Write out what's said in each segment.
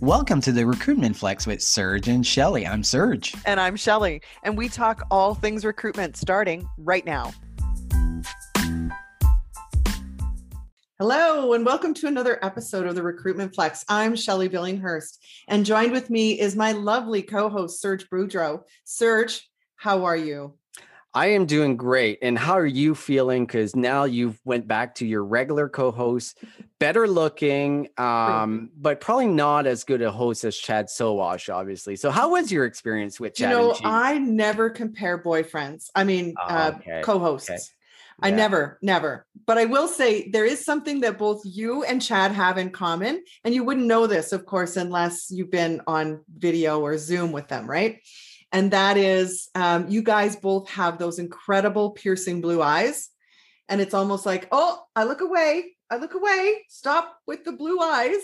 Welcome to the Recruitment Flex with Serge and Shelly. I'm Serge. And I'm Shelly. And we talk all things recruitment starting right now. Hello, and welcome to another episode of the Recruitment Flex. I'm Shelly Billinghurst, and joined with me is my lovely co host, Serge Boudreau. Serge, how are you? I am doing great. And how are you feeling? Because now you've went back to your regular co-host, better looking, um, but probably not as good a host as Chad Sowash, obviously. So how was your experience with Chad? You know, I never compare boyfriends. I mean, oh, uh, okay. co-hosts. Okay. I never, never. But I will say there is something that both you and Chad have in common. And you wouldn't know this, of course, unless you've been on video or Zoom with them, right? And that is um, you guys both have those incredible piercing blue eyes. And it's almost like oh i look away i look away. Stop with the blue eyes.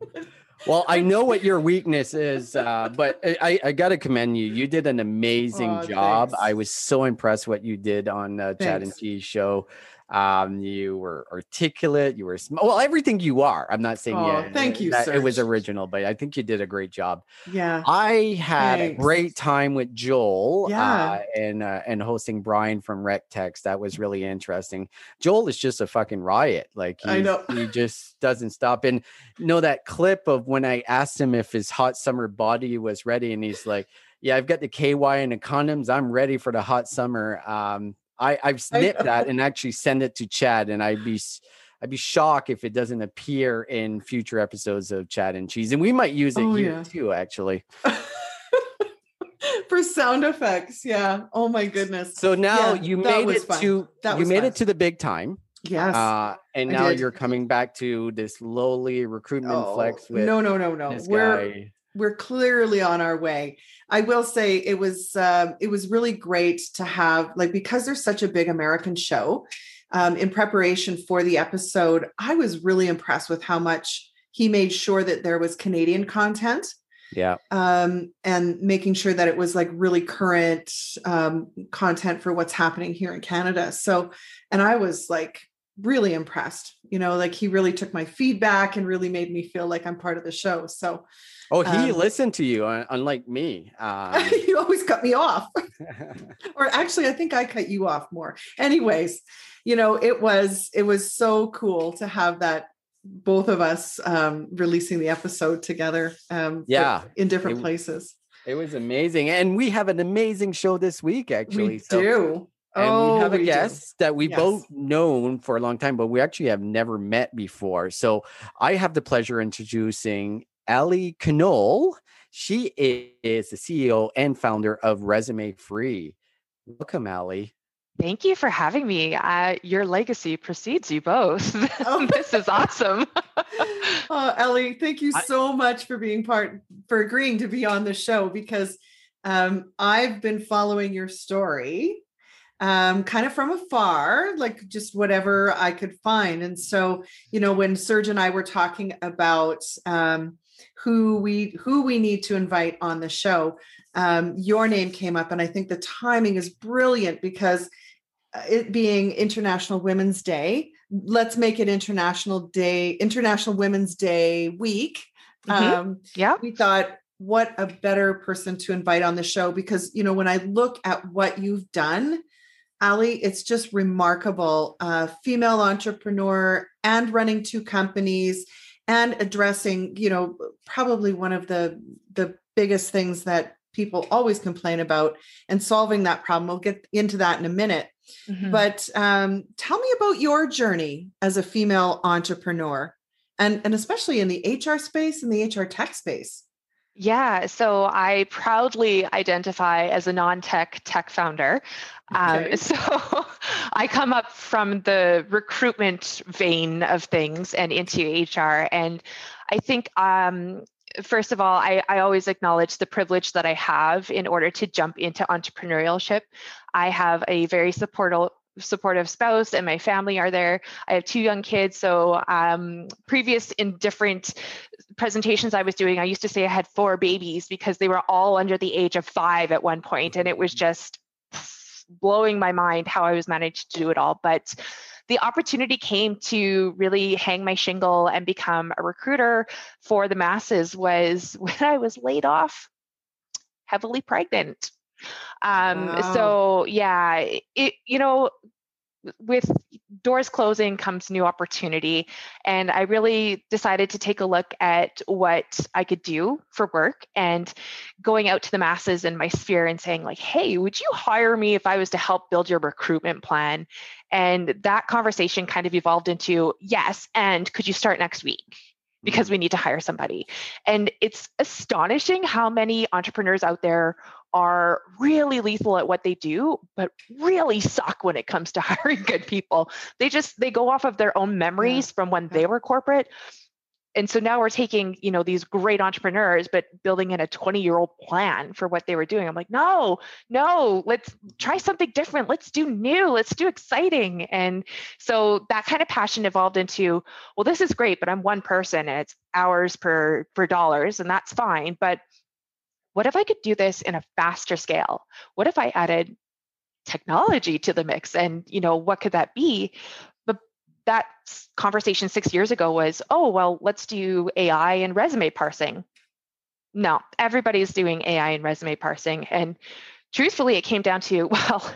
Well i know what your weakness is uh, but i, I got to commend you. You did an amazing oh, job. Thanks. i was so impressed what you did on uh, chad and Cheese show um, you were articulate. You were sm- well, everything you are. I'm not saying oh, yeah. Thank you. It was original, but I think you did a great job. Yeah. I had Thanks. a great time with Joel. Yeah. Uh, and uh, and hosting Brian from RecTex. That was really interesting. Joel is just a fucking riot. Like I know he just doesn't stop. And you know that clip of when I asked him if his hot summer body was ready, and he's like. Yeah, I've got the KY and the condoms. I'm ready for the hot summer. Um, I I've snipped that and actually send it to Chad, and I'd be I'd be shocked if it doesn't appear in future episodes of Chad and Cheese, and we might use it oh, here yeah. too, actually. For sound effects, yeah. Oh my goodness. So now yeah, you made it fun. to that you made fun. it to the big time. Yes. Uh, and now you're coming back to this lowly recruitment oh, flex with no, no, no, no. We're guy we're clearly on our way. I will say it was um, it was really great to have like because there's such a big American show. Um, in preparation for the episode, I was really impressed with how much he made sure that there was Canadian content. Yeah. Um, and making sure that it was like really current um, content for what's happening here in Canada. So, and I was like really impressed. You know, like he really took my feedback and really made me feel like I'm part of the show. So, Oh, he um, listened to you, unlike me. Um, you always cut me off. or actually, I think I cut you off more. Anyways, you know, it was it was so cool to have that both of us um, releasing the episode together. Um, yeah, in different it, places. It was amazing, and we have an amazing show this week. Actually, we so. do. And oh, we have a we guest do. that we yes. both known for a long time, but we actually have never met before. So I have the pleasure introducing Allie Knull. She is the CEO and founder of ResumeFree. Welcome, Allie. Thank you for having me. Uh, your legacy precedes you both. Oh. this is awesome. oh, Ellie, thank you so much for being part, for agreeing to be on the show because um, I've been following your story um, kind of from afar, like just whatever I could find. And so, you know, when Serge and I were talking about um, who we who we need to invite on the show um, your name came up and i think the timing is brilliant because uh, it being international women's day let's make it international day international women's day week mm-hmm. um, yeah we thought what a better person to invite on the show because you know when i look at what you've done allie it's just remarkable uh, female entrepreneur and running two companies and addressing you know probably one of the the biggest things that people always complain about and solving that problem. We'll get into that in a minute. Mm-hmm. but um, tell me about your journey as a female entrepreneur and and especially in the hr space and the hr tech space yeah, so I proudly identify as a non tech tech founder. Um, okay. Um, so I come up from the recruitment vein of things and into HR. And I think, um, first of all, I, I always acknowledge the privilege that I have in order to jump into entrepreneurship. I have a very supportive supportive spouse and my family are there. I have two young kids. So, um, previous in different presentations I was doing, I used to say I had four babies because they were all under the age of five at one point, and it was just blowing my mind how I was managed to do it all. But the opportunity came to really hang my shingle and become a recruiter for the masses was when I was laid off, heavily pregnant. Um, wow. So yeah, it you know with doors closing comes new opportunity. And I really decided to take a look at what I could do for work and going out to the masses in my sphere and saying, like, hey, would you hire me if I was to help build your recruitment plan? And that conversation kind of evolved into, yes, and could you start next week? because mm-hmm. we need to hire somebody. And it's astonishing how many entrepreneurs out there are really lethal at what they do but really suck when it comes to hiring good people. They just they go off of their own memories yeah. from when they were corporate. And so now we're taking you know these great entrepreneurs but building in a 20 year old plan for what they were doing. I'm like no no let's try something different. Let's do new. Let's do exciting. And so that kind of passion evolved into well this is great but i'm one person and it's hours per per dollars and that's fine. But what if I could do this in a faster scale? What if I added technology to the mix? And, you know, what could that be? But that conversation six years ago was, oh, well, let's do AI and resume parsing. No, everybody's doing AI and resume parsing. And truthfully, it came down to, well,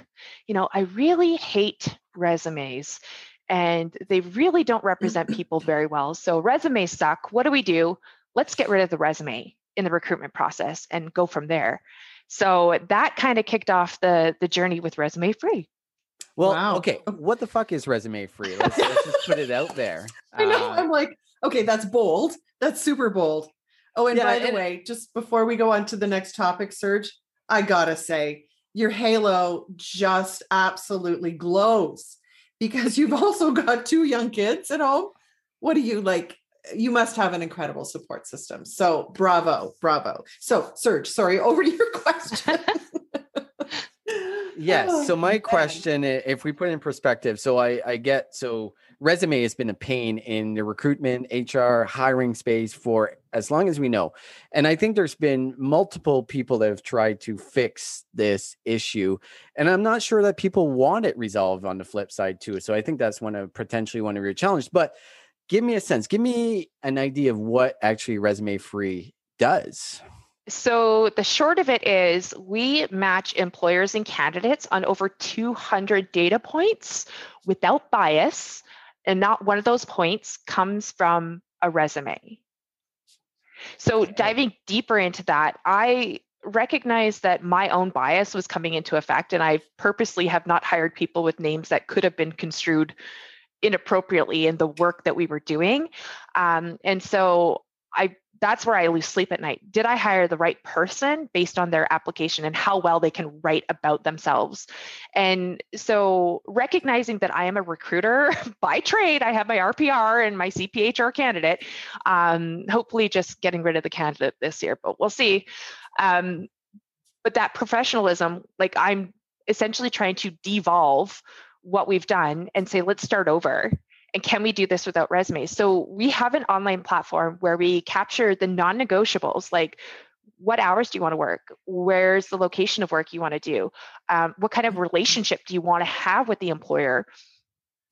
you know, I really hate resumes and they really don't represent people very well. So resumes suck. What do we do? Let's get rid of the resume in the recruitment process and go from there. So that kind of kicked off the the journey with resume free. Well, wow. okay, what the fuck is resume free? Let's, let's just put it out there. I know. Uh, I'm like, okay, that's bold. That's super bold. Oh, and yeah, by the and, way, just before we go on to the next topic, Serge, I gotta say, your halo just absolutely glows because you've also got two young kids at home. What do you like? You must have an incredible support system. So bravo, bravo. So Serge, sorry, over to your question. yes. So my question, if we put in perspective, so I, I get so resume has been a pain in the recruitment, HR, hiring space for as long as we know. And I think there's been multiple people that have tried to fix this issue. And I'm not sure that people want it resolved on the flip side too. So I think that's one of potentially one of your challenges. But give me a sense. Give me an idea of what actually resume free does. So the short of it is we match employers and candidates on over 200 data points without bias and not one of those points comes from a resume. So diving deeper into that i recognize that my own bias was coming into effect and i purposely have not hired people with names that could have been construed inappropriately in the work that we were doing. Um, and so I that's where I lose sleep at night. Did I hire the right person based on their application and how well they can write about themselves? And so recognizing that I am a recruiter by trade, I have my RPR and my CPHR candidate. Um, hopefully, just getting rid of the candidate this year, but we'll see. Um, but that professionalism, like I'm essentially trying to devolve what we've done and say, let's start over. And can we do this without resumes? So we have an online platform where we capture the non negotiables like what hours do you want to work? Where's the location of work you want to do? Um, what kind of mm-hmm. relationship do you want to have with the employer?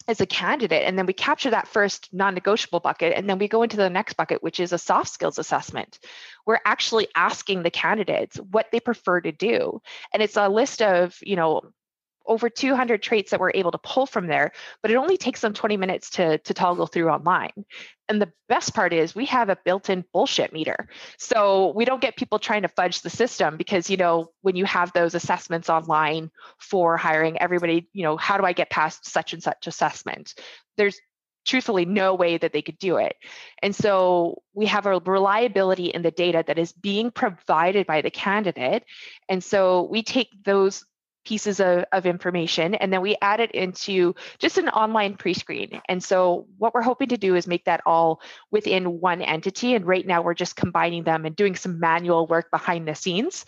as a candidate and then we capture that first non-negotiable bucket and then we go into the next bucket which is a soft skills assessment we're actually asking the candidates what they prefer to do and it's a list of you know over 200 traits that we're able to pull from there, but it only takes them 20 minutes to, to toggle through online. And the best part is we have a built-in bullshit meter. So we don't get people trying to fudge the system because, you know, when you have those assessments online for hiring everybody, you know, how do I get past such and such assessment? There's truthfully no way that they could do it. And so we have a reliability in the data that is being provided by the candidate. And so we take those pieces of, of information and then we add it into just an online pre-screen. And so what we're hoping to do is make that all within one entity and right now we're just combining them and doing some manual work behind the scenes.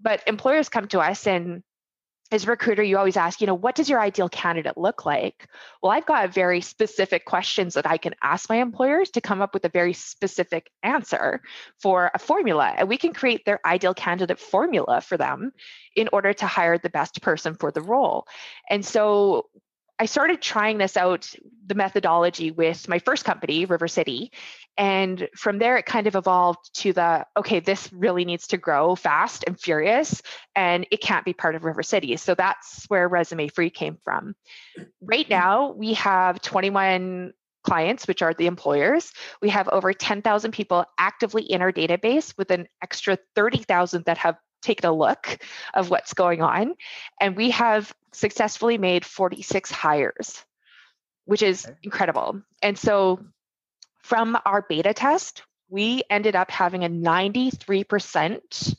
But employers come to us and as a recruiter, you always ask, you know, what does your ideal candidate look like? Well, I've got very specific questions that I can ask my employers to come up with a very specific answer for a formula. And we can create their ideal candidate formula for them in order to hire the best person for the role. And so I started trying this out, the methodology with my first company, River City. And from there, it kind of evolved to the okay, this really needs to grow fast and furious, and it can't be part of River City. So that's where ResumeFree came from. Right mm-hmm. now, we have 21 clients, which are the employers. We have over 10,000 people actively in our database with an extra 30,000 that have taken a look of what's going on. And we have successfully made 46 hires, which is incredible. And so from our beta test, we ended up having a 93%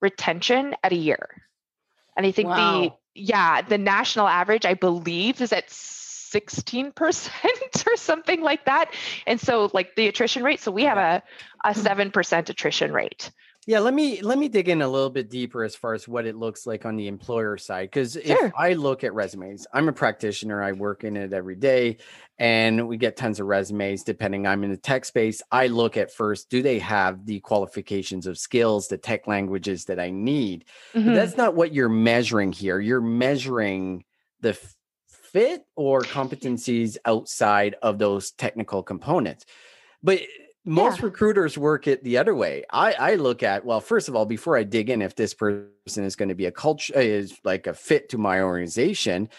retention at a year. And I think wow. the yeah, the national average I believe is at 16% or something like that. And so like the attrition rate, so we have a a hmm. 7% attrition rate. Yeah, let me let me dig in a little bit deeper as far as what it looks like on the employer side. Because sure. if I look at resumes, I'm a practitioner. I work in it every day, and we get tons of resumes. Depending, I'm in the tech space. I look at first, do they have the qualifications of skills, the tech languages that I need? Mm-hmm. that's not what you're measuring here. You're measuring the fit or competencies outside of those technical components. But most yeah. recruiters work it the other way. I, I look at well, first of all, before I dig in, if this person is going to be a culture is like a fit to my organization,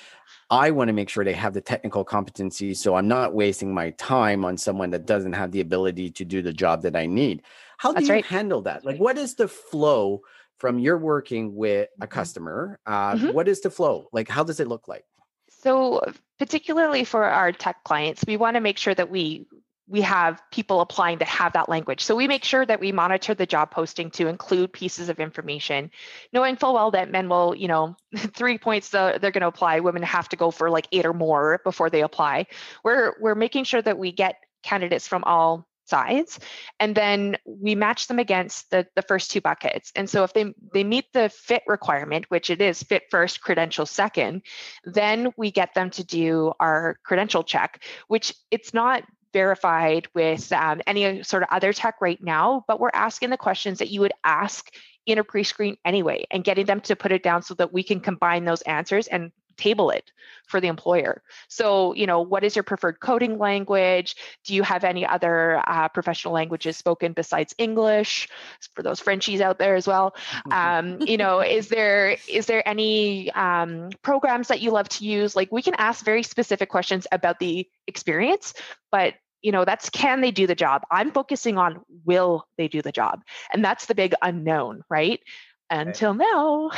I want to make sure they have the technical competency, so I'm not wasting my time on someone that doesn't have the ability to do the job that I need. How do you right. handle that? Like, what is the flow from you're working with a mm-hmm. customer? Uh, mm-hmm. what is the flow? Like, how does it look like? So, particularly for our tech clients, we want to make sure that we we have people applying that have that language. So we make sure that we monitor the job posting to include pieces of information, knowing full well that men will, you know, three points they're going to apply, women have to go for like eight or more before they apply. We're we're making sure that we get candidates from all sides and then we match them against the, the first two buckets and so if they they meet the fit requirement which it is fit first credential second then we get them to do our credential check which it's not verified with um, any sort of other tech right now, but we're asking the questions that you would ask in a pre-screen anyway and getting them to put it down so that we can combine those answers and table it for the employer. So, you know, what is your preferred coding language? Do you have any other uh, professional languages spoken besides English? For those Frenchies out there as well, um, you know, is there is there any um, programs that you love to use? Like, we can ask very specific questions about the experience, but you know that's can they do the job i'm focusing on will they do the job and that's the big unknown right until okay. now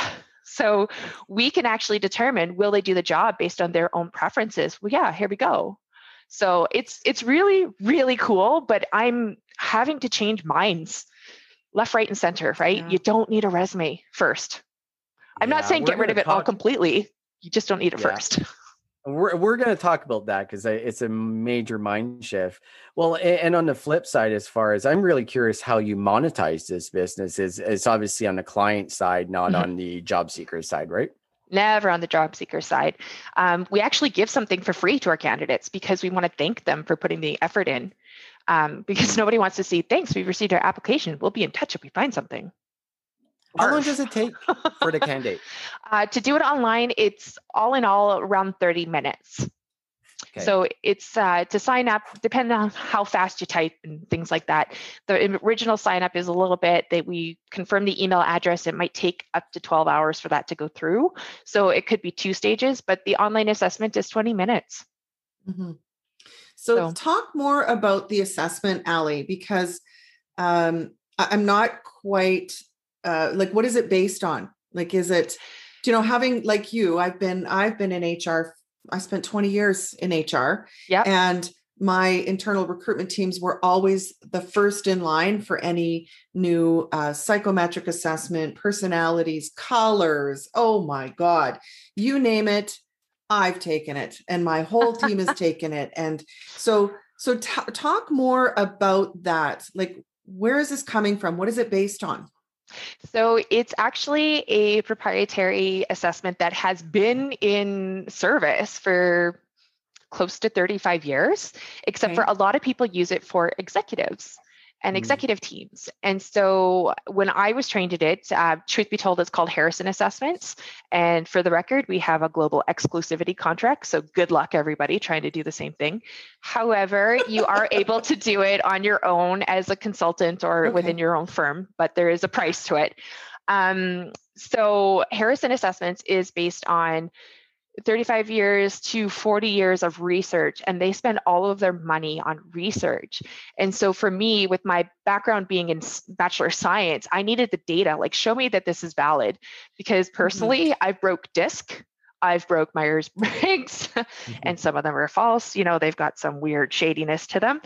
so we can actually determine will they do the job based on their own preferences? Well yeah here we go. So it's it's really really cool but i'm having to change minds left right and center right? Yeah. you don't need a resume first. I'm yeah, not saying get rid of it talk- all completely. You just don't need it yeah. first We're we're going to talk about that because it's a major mind shift. Well, and on the flip side, as far as I'm really curious how you monetize this business is it's obviously on the client side, not mm-hmm. on the job seeker side, right? Never on the job seeker side. Um, we actually give something for free to our candidates because we want to thank them for putting the effort in. Um, because nobody wants to see thanks. We've received our application. We'll be in touch if we find something. How long does it take for the candidate? uh, to do it online, it's all in all around 30 minutes. Okay. So it's uh, to sign up, depending on how fast you type and things like that. The original sign up is a little bit that we confirm the email address. It might take up to 12 hours for that to go through. So it could be two stages, but the online assessment is 20 minutes. Mm-hmm. So, so, talk more about the assessment, Allie, because um, I'm not quite uh, like what is it based on? Like is it you know having like you i've been i've been in hr i spent 20 years in hr yeah and my internal recruitment teams were always the first in line for any new uh, psychometric assessment personalities colors oh my god you name it i've taken it and my whole team has taken it. And so so t- talk more about that like where is this coming from? What is it based on so it's actually a proprietary assessment that has been in service for close to 35 years, except okay. for a lot of people use it for executives. And Mm. executive teams. And so when I was trained in it, uh, truth be told, it's called Harrison Assessments. And for the record, we have a global exclusivity contract. So good luck, everybody, trying to do the same thing. However, you are able to do it on your own as a consultant or Okay. within your own firm, but there is a price to it. Um, so Harrison Assessments is based on 35 years to 40 years of research and they spend all of their money on research. And so for me with my background being in bachelor of science i needed the data like show me that this is valid because personally I've broke disc i've broke myers-briggs and some of them are false you know they've got some weird shadiness to them.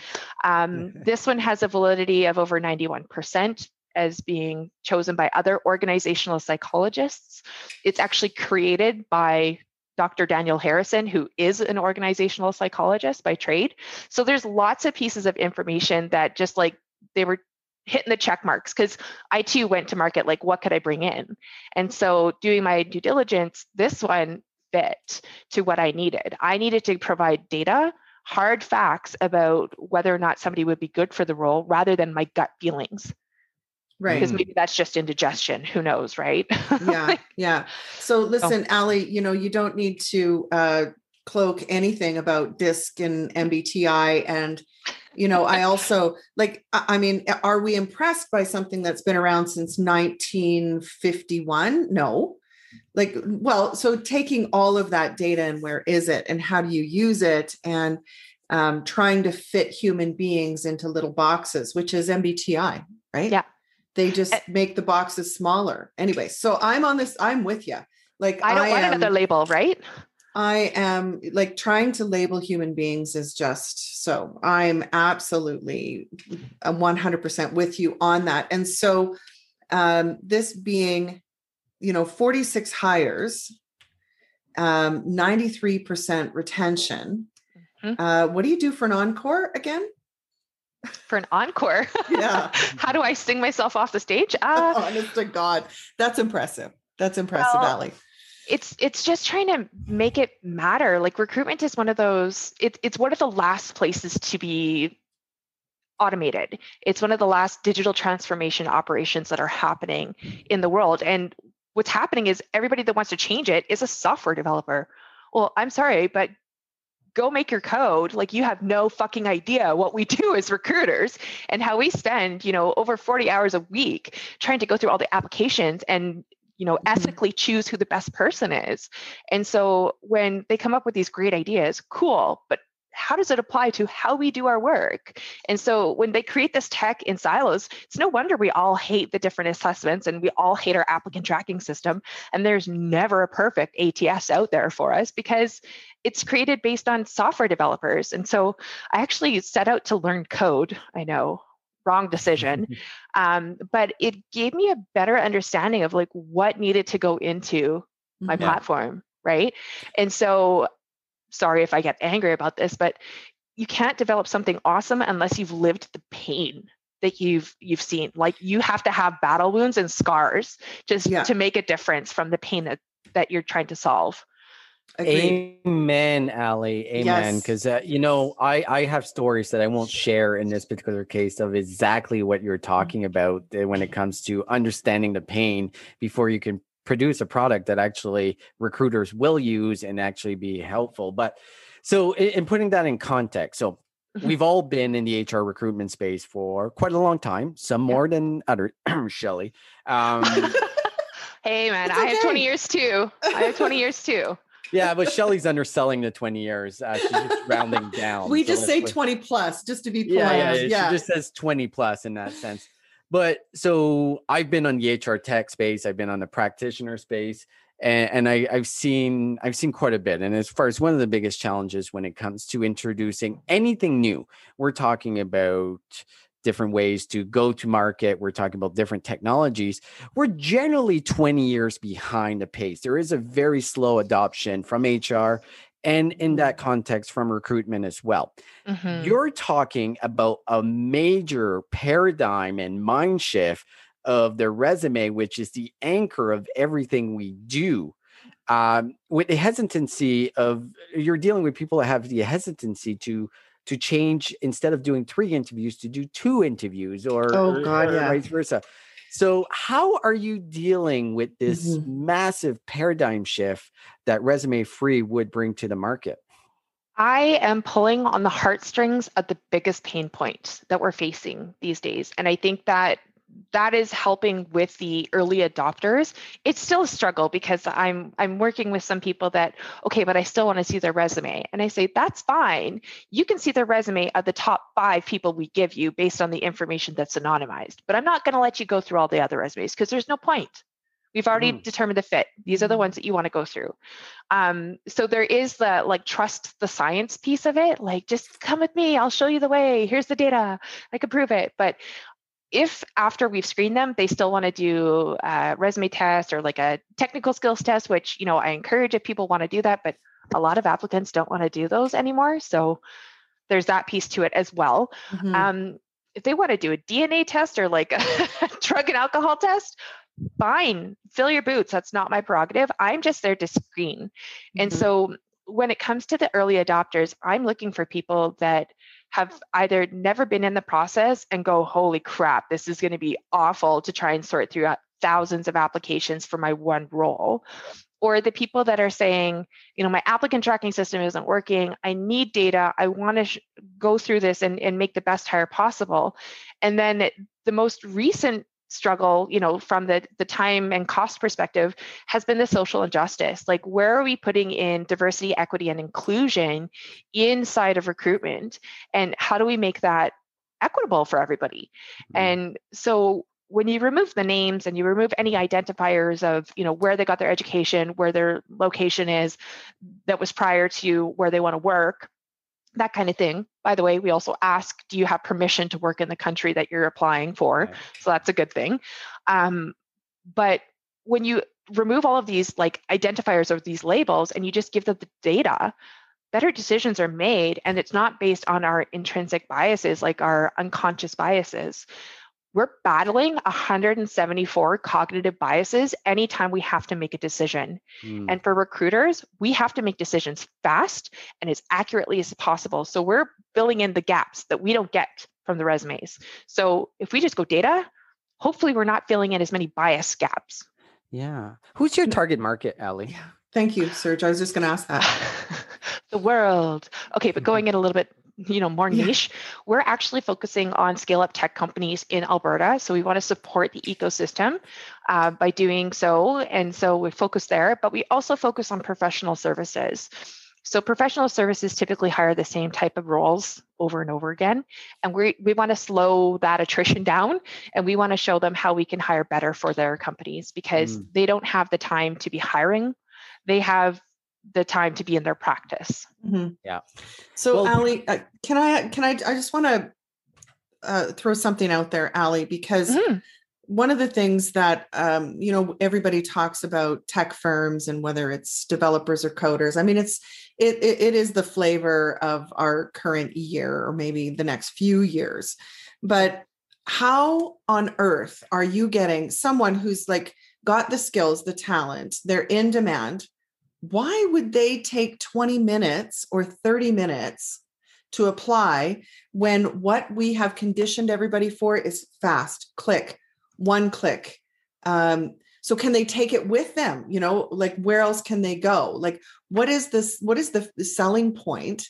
Um, this one has a validity of over 91% as being chosen by other organizational psychologists. It's actually created by Dr. Daniel Harrison, who is an organizational psychologist by trade. So there's lots of pieces of information that just like they were hitting the check marks because I too went to market like, what could I bring in? And so doing my due diligence, this one fit to what I needed. I needed to provide data, hard facts about whether or not somebody would be good for the role rather than my gut feelings. Right. Because maybe that's just indigestion. Who knows, right? yeah yeah so listen allie you know you don't need to uh cloak anything about disc and mbti and you know i also like i I mean are we impressed by something that's been around since 1951 no like well so taking all of that data and where is it and how do you use it and um, trying to fit human beings into little boxes which is mbti right Yeah. They just Eh. make the boxes smaller anyway so i'm on this i'm with you like I don't want am, another label, right? I am like trying to label human beings is just so I'm absolutely a 100% with you on that. And so um, this being, you know, 46 hires, um, 93% retention. Mhm. Uh, what do you do for an encore again? For an encore. Yeah. How do I sing myself off the stage? Uh, Honest to God, that's impressive. That's impressive, Well, Allie. it's it's just trying to make it matter. Like recruitment is one of those. It's it's one of the last places to be automated. It's one of the last digital transformation operations that are happening in the world. And what's happening is everybody that wants to change it is a software developer. Well, I'm sorry, but go make your code like you have no fucking idea what we do as recruiters and how we spend you know over 40 hours a week trying to go through all the applications and you know Mhm. ethically choose who the best person is and so when they come up with these great ideas cool but how does it apply to how we do our work? And so when they create this tech in silos it's no wonder we all hate the different assessments and we all hate our applicant tracking system. And there's never a perfect ats out there for us because it's created based on software developers. And so i actually set out to learn code. I know wrong decision. Um, but it gave me a better understanding of like what needed to go into my Mhm. platform right? And so sorry if i get angry about this but you can't develop something awesome unless you've lived the pain that you've you've seen like you have to have battle wounds and scars just Yeah. to make a difference from the pain that that you're trying to solve Agreed. Amen, Allie. Amen. Yes. Because uh, you know, I I have stories that I won't share in this particular case of exactly what you're talking about uh, when it comes to understanding the pain before you can produce a product that actually recruiters will use and actually be helpful. But so in, in putting that in context, so Mhm. we've all been in the HR recruitment space for quite a long time, some Yeah. more than other Shelly. Um, hey man It's i have 20 years too i have 20 years too yeah, but Shelly's underselling the 20 years. Uh, she's just rounding down. we So just say 20 plus just to be polite. yeah, yeah, Yeah. She just says 20 plus in that sense. But so I've been on the HR tech space, I've been on the practitioner space, and, and I, I've seen I've seen quite a bit. And as far as one of the biggest challenges when it comes to introducing anything new, we're talking about different ways to go to market. We're talking about different technologies. We're generally 20 years behind the pace. There is a very slow adoption from HR and in that context from recruitment as well. Mhm. You're talking about a major paradigm and mind shift of the resume, which is the anchor of everything we do. Um, with the hesitancy of you're dealing with people that have the hesitancy to to change instead of doing three interviews to do two interviews or, Oh, God, or yeah. vice versa. So, how are you dealing with this Mhm. massive paradigm shift that ResumeFree would bring to the market? I am pulling on the heartstrings of the biggest pain point that we're facing these days. And I think that that is helping with the early adopters. It's still a struggle because I'm I'm working with some people that okay, but I still want to see their resume. And I say that's fine. You can see their resume of the top 5 people we give you based on the information that's anonymized. But I'm not going to let you go through all the other resumes because there's no point. We've already Mm. determined the fit. These are the Mhm. ones that you want to go through. Um, so there is the like trust the science piece of it. Like just come with me. I'll show you the way. Here's the data. I can prove it. But if after we've screened them, they still want to do a resume test or like a technical skills test, which you know I encourage if people want to do that, but a lot of applicants don't want to do those anymore. So there's that piece to it as well. Mhm. Um, if they want to do a DNA test or like a drug and alcohol test, fine, fill your boots. That's not my prerogative. I'm just there to screen. And Mhm. so when it comes to the early adopters, I'm looking for people that have either never been in the process and go, holy crap, this is going to be awful to try and sort through uh, thousands of applications for my one role. Or the people that are saying, you know, my applicant tracking system isn't working. I need data. I want to sh- go through this and, and make the best hire possible. And then the most recent struggle, you know, from the, the time and cost perspective has been the social injustice. Like, where are we putting in diversity, equity, and inclusion inside of recruitment? And how do we make that equitable for everybody? Mm. And so when you remove the names and you remove any identifiers of you know where they got their education where their location is that was prior to where they want to work that kind of thing. By the way we also ask do you have permission to work in the country that you're applying for? So that's a good thing. Um, but when you remove all of these like identifiers or these labels and you just give them the data better decisions are made and it's not based on our intrinsic biases like our unconscious biases we're battling 174 cognitive biases anytime we have to make a decision. Mm. And for recruiters, we have to make decisions fast and as accurately as possible. So we're filling in the gaps that we don't get from the resumes. So if we just go data, hopefully we're not filling in as many bias gaps. yeah. Who's your target market, Allie? Yeah. Thank you, Serge. I was just going to ask that. the world. Okay, but going in a little bit, you know, more Yeah. niche, we're actually focusing on scale up tech companies in Alberta. So we want to support the ecosystem uh, by doing so. And so we focus there, but we also focus on professional services. So professional services typically hire the same type of roles over and over again. And we, we want to slow that attrition down and we want to show them how we can hire better for their companies because Mm. they don't have the time to be hiring. They have the time to be in their practice. Mhm. Yeah. So, Well- Allie, uh, can I? Can I? I just want to uh, throw something out there, Allie, because Mhm. one of the things that um, you know everybody talks about tech firms and whether it's developers or coders. I mean, it's it, it it is the flavor of our current year or maybe the next few years. But how on earth are you getting someone who's like got the skills, the talent, they're in demand? Why would they take 20 minutes or 30 minutes to apply when what we have conditioned everybody for is fast, click, one click? Um, so can they take it with them? You know, like where else can they go? Like what is this? What is the, selling point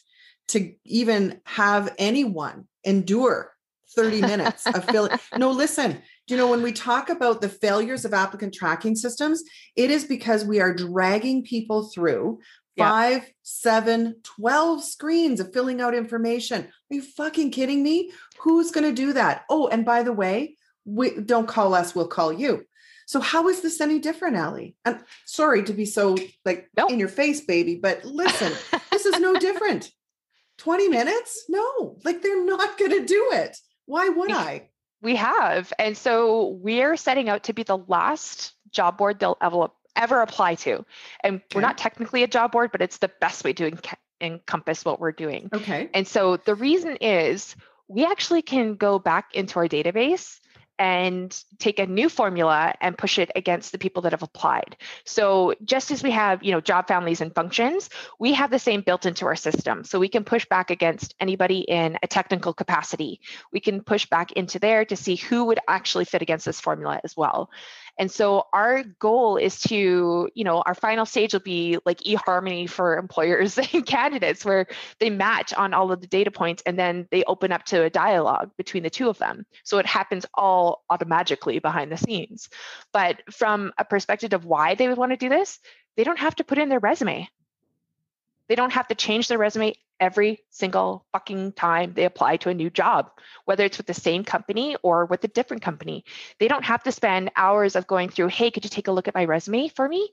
to even have anyone endure 30 minutes of filling? No, listen, you know, when we talk about the failures of applicant tracking systems, it is because we are dragging people through Yeah. five, seven, 12 screens of filling out information. Are you fucking kidding me? Who's going to do that? Oh, and by the way, we don't call us, we'll call you. So how is this any different, Allie? And sorry to be so like Nope. in your face, baby, but listen, this is no different. 20 minutes? No, like they're not going to do it. Why would I? We have. And so we're setting out to be the last job board they'll ever, ever apply to. And we're not technically a job board, but it's the best way to enc- encompass what we're doing. Okay. And so the reason is we actually can go back into our database and take a new formula and push it against the people that have applied. So just as we have, you know, job families and functions, we have the same built into our system. So we can push back against anybody in a technical capacity. We can push back into there to see who would actually fit against this formula as well. And so our goal is to, you know, our final stage will be like eHarmony for employers and candidates where they match on all of the data points and then they open up to a dialogue between the two of them. So it happens all automatically behind the scenes. But from a perspective of why they would want to do this, they don't have to put in their resume. They don't have to change their resume every single fucking time they apply to a new job, whether it's with the same company or with a different company. They don't have to spend hours of going through, hey, could you take a look at my resume for me?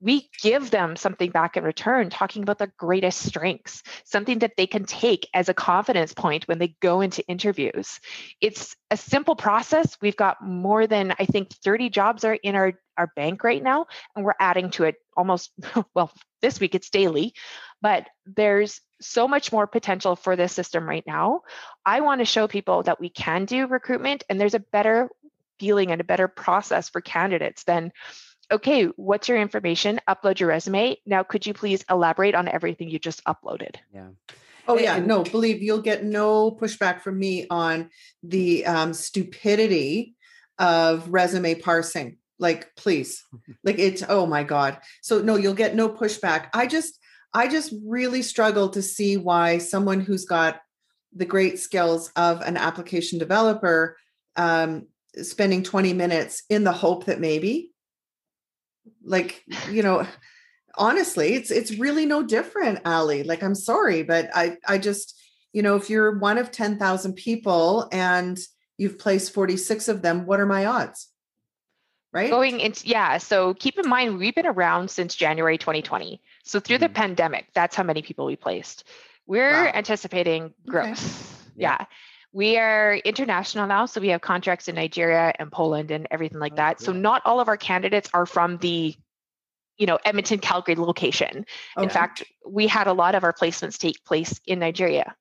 We give them something back in return, talking about their greatest strengths, something that they can take as a confidence point when they go into interviews. It's a simple process. We've got more than, I think, 30 jobs are in our, our bank right now, and we're adding to it almost, well, this week it's daily, but there's so much more potential for this system right now. I want to show people that we can do recruitment and there's a better feeling and a better process for candidates than okay, what's your information? Upload your resume. Now, could you please elaborate on everything you just uploaded? Yeah. Oh yeah, no, believe you'll get no pushback from me on the um, stupidity of resume parsing. Like, please, like it's oh my god. So no, you'll get no pushback. I just I just really struggle to see why someone who's got the great skills of an application developer um, spending 20 minutes in the hope that maybe like you know honestly it's it's really no different allie like i'm sorry but i i just you know if you're one of 10,000 people and you've placed 46 of them what are my odds right going into yeah so keep in mind we've been around since january 2020 so through mm-hmm. the pandemic, that's how many people we placed. We're wow. anticipating growth. Okay. Yeah. yeah. We are international now, so we have contracts in Nigeria and Poland and everything like oh, that. So not all of our candidates are from the you know Edmonton Calgary location. Okay. In fact, we had a lot of our placements take place in Nigeria.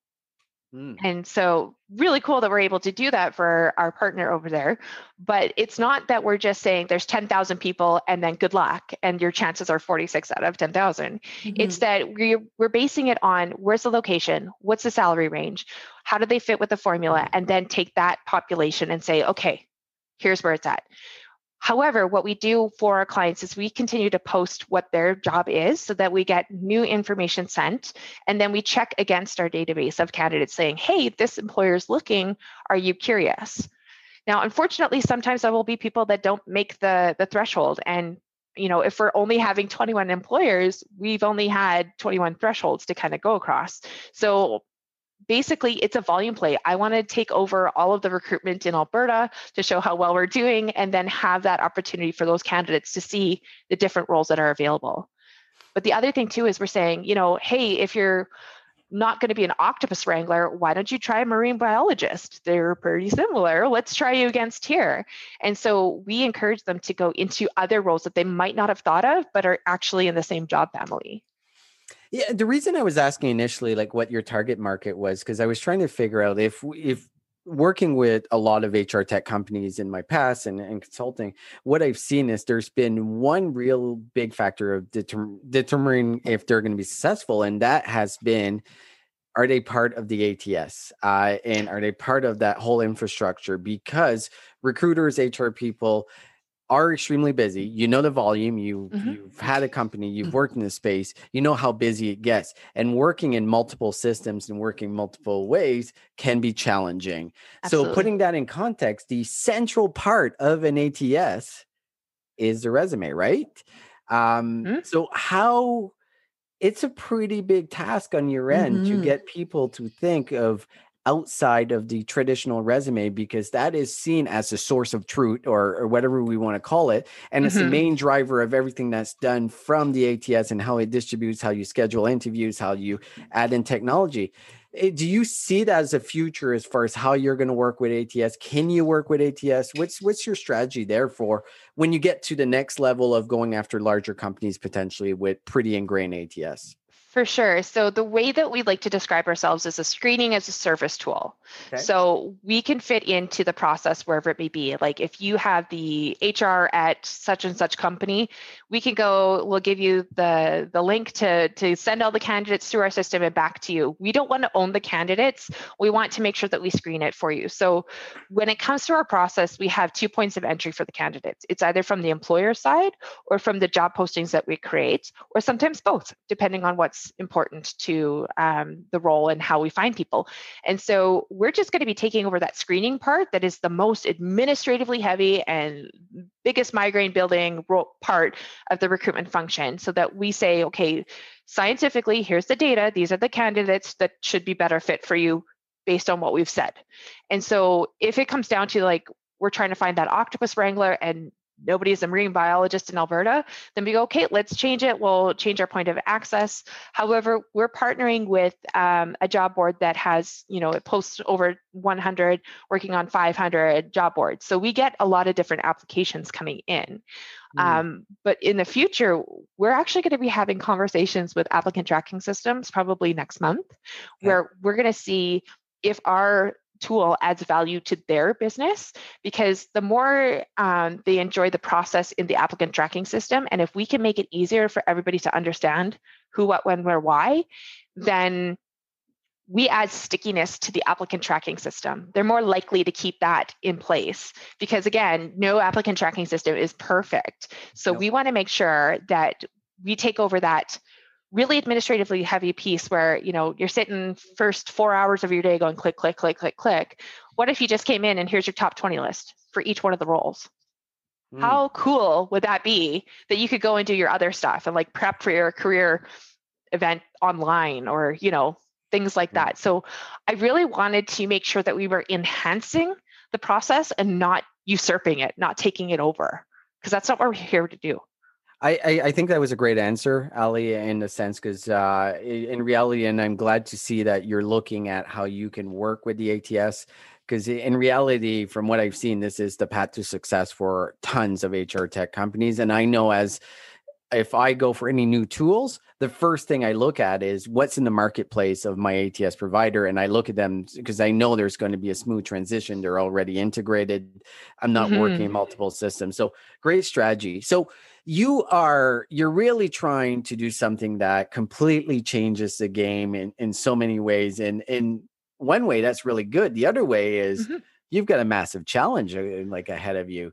Mm. And so, really cool that we're able to do that for our partner over there. But it's not that we're just saying there's 10,000 people and then good luck and your chances are 46 out of 10,000. Mm-hmm. It's that we're, we're basing it on where's the location? What's the salary range? How do they fit with the formula? And then take that population and say, okay, here's where it's at. However, what we do for our clients is we continue to post what their job is so that we get new information sent. And then we check against our database of candidates saying, hey, this employer is looking. Are you curious? Now, unfortunately, sometimes there will be people that don't make the, the threshold. And you know, if we're only having 21 employers, we've only had 21 thresholds to kind of go across. So basically it's a volume play. I want to take over all of the recruitment in Alberta to show how well we're doing and then have that opportunity for those candidates to see the different roles that are available. But the other thing too is we're saying, you know, hey, if you're not going to be an octopus wrangler, why don't you try a marine biologist? They're pretty similar. Let's try you against here. And so we encourage them to go into other roles that they might not have thought of, but are actually in the same job family. Yeah, the reason I was asking initially, like what your target market was, because I was trying to figure out if if working with a lot of HR tech companies in my past and, and consulting, what I've seen is there's been one real big factor of determ- determining if they're going to be successful, and that has been are they part of the ATS uh, and are they part of that whole infrastructure? Because recruiters, HR people, are extremely busy. You know the volume. You mm-hmm. you've had a company. You've mm-hmm. worked in the space. You know how busy it gets. And working in multiple systems and working multiple ways can be challenging. Absolutely. So putting that in context, the central part of an ATS is the resume, right? Um, mm-hmm. So how it's a pretty big task on your end to mm-hmm. get people to think of outside of the traditional resume because that is seen as a source of truth or, or whatever we want to call it. And mm-hmm. it's the mm-hmm. main driver of everything that's done from the ATS and how it distributes, how you schedule interviews, how you add in technology. Eh, do you see that as a future as far as how you're going to work with ATS? Can you work with ATS? What's what's your strategy there for when you get to the next level of going after larger companies potentially with pretty ingrained ATS? For sure. So the way that we like to describe ourselves is a screening as a service tool. Okay. So we can fit into the process wherever it may be. Like if you have the HR at such and such company, we can go, we'll give you the, the link to, to send all the candidates through our system and back to you. We don't want to own the candidates. We want to make sure that we screen it for you. So when it comes to our process, we have two points of entry for the candidates. It's either from the employer side or from the job postings that we create, or sometimes both, depending on what's important to um, the role and how we find people. And so we're just going to be taking over that screening part that is the most administratively heavy and biggest migraine building part of the recruitment function so that we say, okay, scientifically, here's the data. These are the candidates that should be better fit for you based on what we've said. And so if it comes down to like, we're trying to find that octopus wrangler and nobody's a marine biologist in Alberta, then we go, okay, let's change it. We'll change our point of access. However, we're partnering with um, a job board that has, you know, it posts over 100, working on 500 job boards. So we get a lot of different applications coming in. Mm. Um, but in the future, we're actually going to be having conversations with applicant tracking systems probably next month, where we're going to see if our tool adds value to their business because the more um, they enjoy the process in the applicant tracking system, and if we can make it easier for everybody to understand who, what, when, where, why, then we add stickiness to the applicant tracking system. They're more likely to keep that in place because, again, no applicant tracking system is perfect. So we want to make sure that we take over that really administratively heavy piece where you know you're sitting first four hours of your day going click click click click click what if you just came in and here's your top 20 list for each one of the roles mm. how cool would that be that you could go and do your other stuff and like prep for your career event online or you know things like mm. that so i really wanted to make sure that we were enhancing the process and not usurping it not taking it over because that's not what we're here to do I, I, I think that was a great answer, Allie, in a sense, because uh, in reality, and I'm glad to see that you're looking at how you can work with the ATS. Because in reality, from what I've seen, this is the path to success for tons of HR tech companies. And I know as if I go for any new tools, the first thing I look at is what's in the marketplace of my ATS provider. And I look at them because I know there's going to be a smooth transition. They're already integrated. I'm not mm-hmm. working multiple systems. So great strategy. So you are you're really trying to do something that completely changes the game in in so many ways and in one way that's really good the other way is mm-hmm. you've got a massive challenge uh, like ahead of you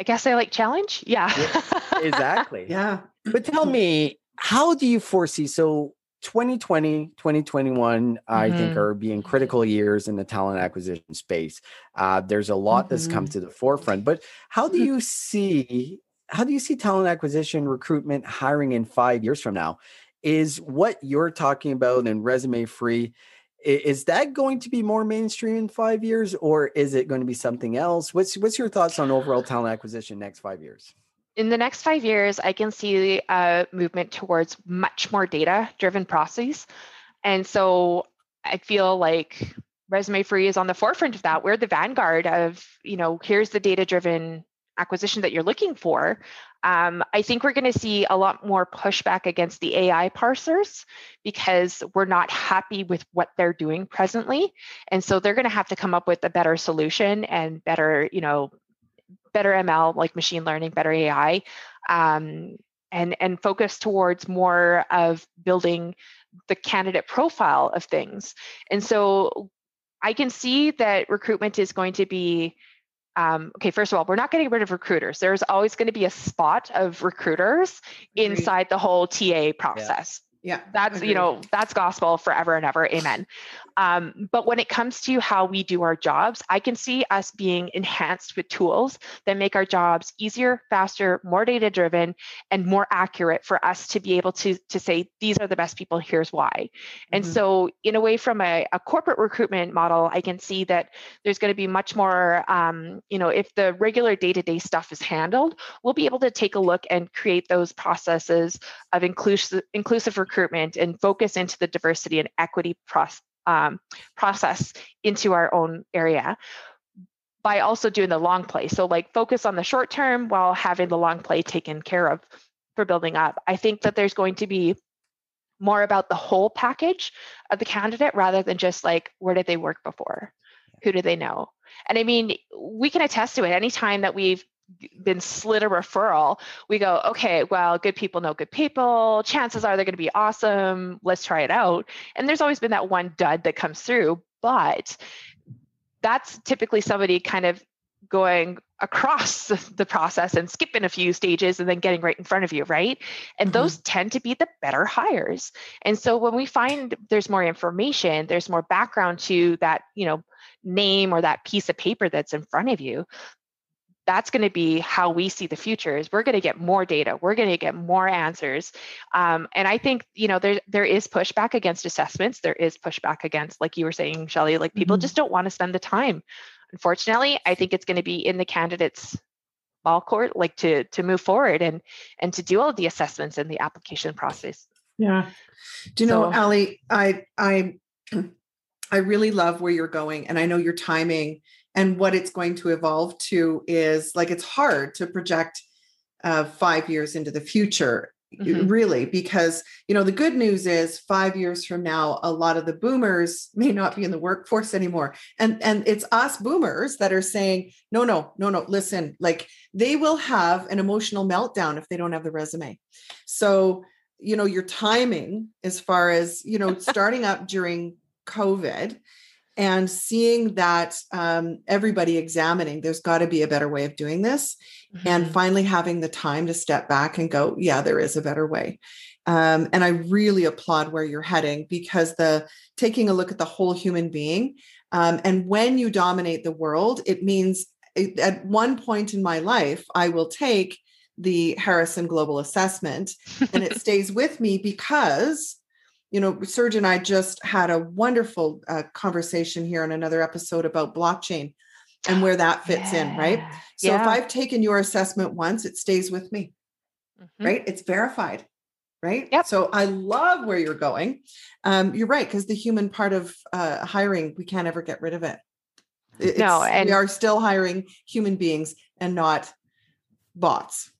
i guess i like challenge yeah, yeah exactly yeah but tell me how do you foresee so 2020 2021 mm-hmm. i think mm-hmm. are being critical years in the talent acquisition space uh, there's a lot mm-hmm. that's come mm-hmm. to the forefront but how do you see how do you see talent acquisition, recruitment, hiring in five years from now? Is what you're talking about and ResumeFree, is that going to be more mainstream in five years or is it going to be something else? What's what's your thoughts on overall talent acquisition next five years? In the next five years, I can see a movement towards much more data driven processes. And so I feel like ResumeFree is on the forefront of that. We're the vanguard of, you know, here's the data driven acquisition that you're looking for, um, I think we're going to see a lot more pushback against the AI parsers because we're not happy with what they're doing presently. And so they're going to have to come up with a better solution and better, you know, better ML, like machine learning, better AI, um, and, and focus towards more of building the candidate profile of things. And so I can see that recruitment is going to be um, okay, first of all, we're not getting rid of recruiters. There's always going to be a spot of recruiters inside the whole TA process. Yeah. That's, Agreed. you know, that's gospel forever and ever. Amen. Um, but when it comes to how we do our jobs, I can see us being enhanced with tools that make our jobs easier, faster, more data driven, and more accurate for us to be able to, to say, these are the best people, here's why. Mm-hmm. And so, in a way, from a, a, corporate recruitment model, I can see that there's going to be much more, um, you know, if the regular day to day stuff is handled, we'll be able to take a look and create those processes of inclusive, inclusive recruitment recruitment and focus into the diversity and equity process, um, process into our own area by also doing the long play. So, like, focus on the short term while having the long play taken care of for building up. I think that there's going to be more about the whole package of the candidate rather than just like where did they work before who do they know and i mean we can attest to it anytime that we've been slid a referral we go okay well good people know good people chances are they're going to be awesome let's try it out and there's always been that one dud that comes through but that's typically somebody kind of going across the process and skipping a few stages and then getting right in front of you, right? And mm-hmm. those tend to be the better hires. And so when we find there's more information, there's more background to that, you know, name or that piece of paper that's in front of you, that's going to be how we see the future is we're going to get more data we're going to get more answers. Um, and i think you know there there is pushback against assessments there is pushback against like you were saying shelly like people mm-hmm. just don't want to spend the time. Unfortunately i think it's going to be in the candidates ball court like to to move forward and and to do all the assessments in the application process. Yeah. Do you know allie i i i really love where you're going and i know your timing and what it's going to evolve to is like it's hard to project uh, five years into the future mm-hmm. really because you know the good news is five years from now a lot of the boomers may not be in the workforce anymore and and it's us boomers that are saying no no no no listen like they will have an emotional meltdown if they don't have the resume so you know your timing as far as you know starting up during covid and seeing that um, everybody examining there's got to be a better way of doing this mm-hmm. and finally having the time to step back and go yeah there is a better way um, and i really applaud where you're heading because the taking a look at the whole human being um, and when you dominate the world it means it, at one point in my life i will take the harrison global assessment and it stays with me because you know, Serge and I just had a wonderful uh, conversation here on another episode about blockchain and where that fits yeah. in, right? So yeah. if I've taken your assessment once, it stays with me, mm-hmm. right? It's verified, right? Yep. So I love where you're going. Um, you're right, because the human part of uh, hiring, we can't ever get rid of it. It's, no, and we are still hiring human beings and not bots,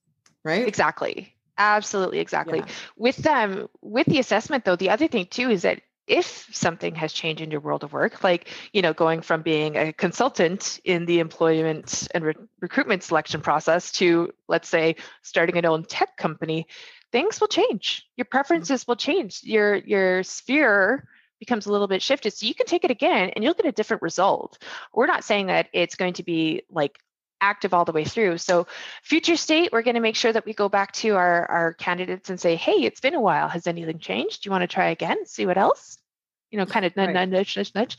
right? Exactly. Absolutely, exactly. Yeah. With them, um, with the assessment though, the other thing too is that if something has changed in your world of work, like you know, going from being a consultant in the employment and re- recruitment selection process to, let's say, starting an own tech company, things will change. Your mm-hmm. preferences mm-hmm. will change. Your your sphere becomes a little bit shifted. So you can take it again and you'll get a different result. We're not saying that it's going to be like active all the way through. So future state, we're going to make sure that we go back to our, our candidates and say, hey, it's been a while. Has anything changed? Do you want to try again? See what else? You know, kind of nudge, right. nudge, nudge, nudge.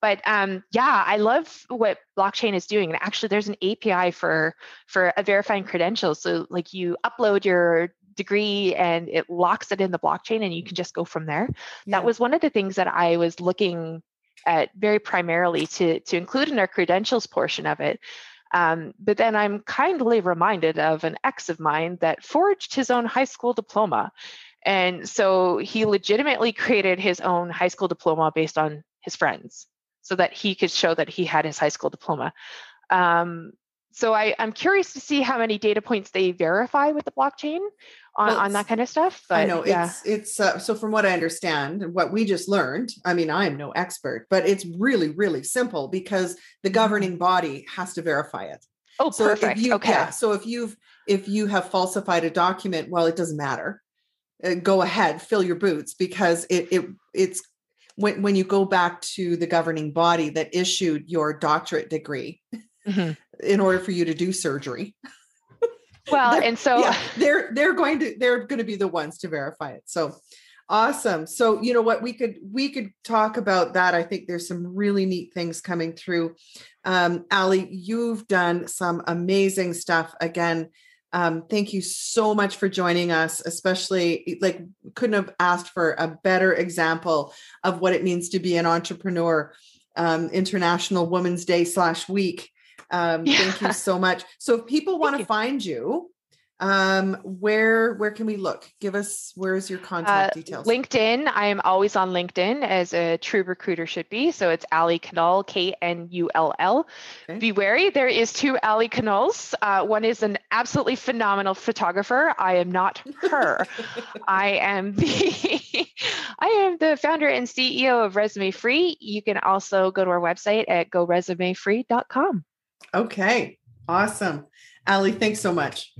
But um, yeah, I love what blockchain is doing. And actually, there's an API for for a verifying credentials. So like you upload your degree and it locks it in the blockchain and you can just go from there. Yeah. That was one of the things that I was looking at very primarily to to include in our credentials portion of it um, but then I'm kindly reminded of an ex of mine that forged his own high school diploma. And so he legitimately created his own high school diploma based on his friends so that he could show that he had his high school diploma. Um, so I, I'm curious to see how many data points they verify with the blockchain on, well, on that kind of stuff. But, I know yeah. it's it's uh, so from what I understand, what we just learned. I mean, I am no expert, but it's really really simple because the mm-hmm. governing body has to verify it. Oh, so perfect. You, okay. Yeah, so if you've if you have falsified a document, well, it doesn't matter. Uh, go ahead, fill your boots because it it it's when when you go back to the governing body that issued your doctorate degree. Mm-hmm in order for you to do surgery. Well, and so yeah, they're they're going to they're going to be the ones to verify it. So awesome. So you know what we could we could talk about that. I think there's some really neat things coming through. Um, Allie, you've done some amazing stuff again. Um, thank you so much for joining us, especially like couldn't have asked for a better example of what it means to be an entrepreneur. Um, International Women's Day slash week um, yeah. Thank you so much. So if people want to find you, um where where can we look? Give us where's your contact uh, details? Linkedin i am always on linkedin as a true recruiter should be so it's allie knull k-n-u-l-l okay. be wary there is two allie knulls uh, one is an absolutely phenomenal photographer. I am not her. I am the i am the founder and ceo of ResumeFree. You can also go to our website at goresumefree.com okay awesome allie thanks so much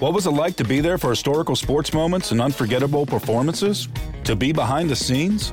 what was it like to be there for historical sports moments and unforgettable performances? To be behind the scenes?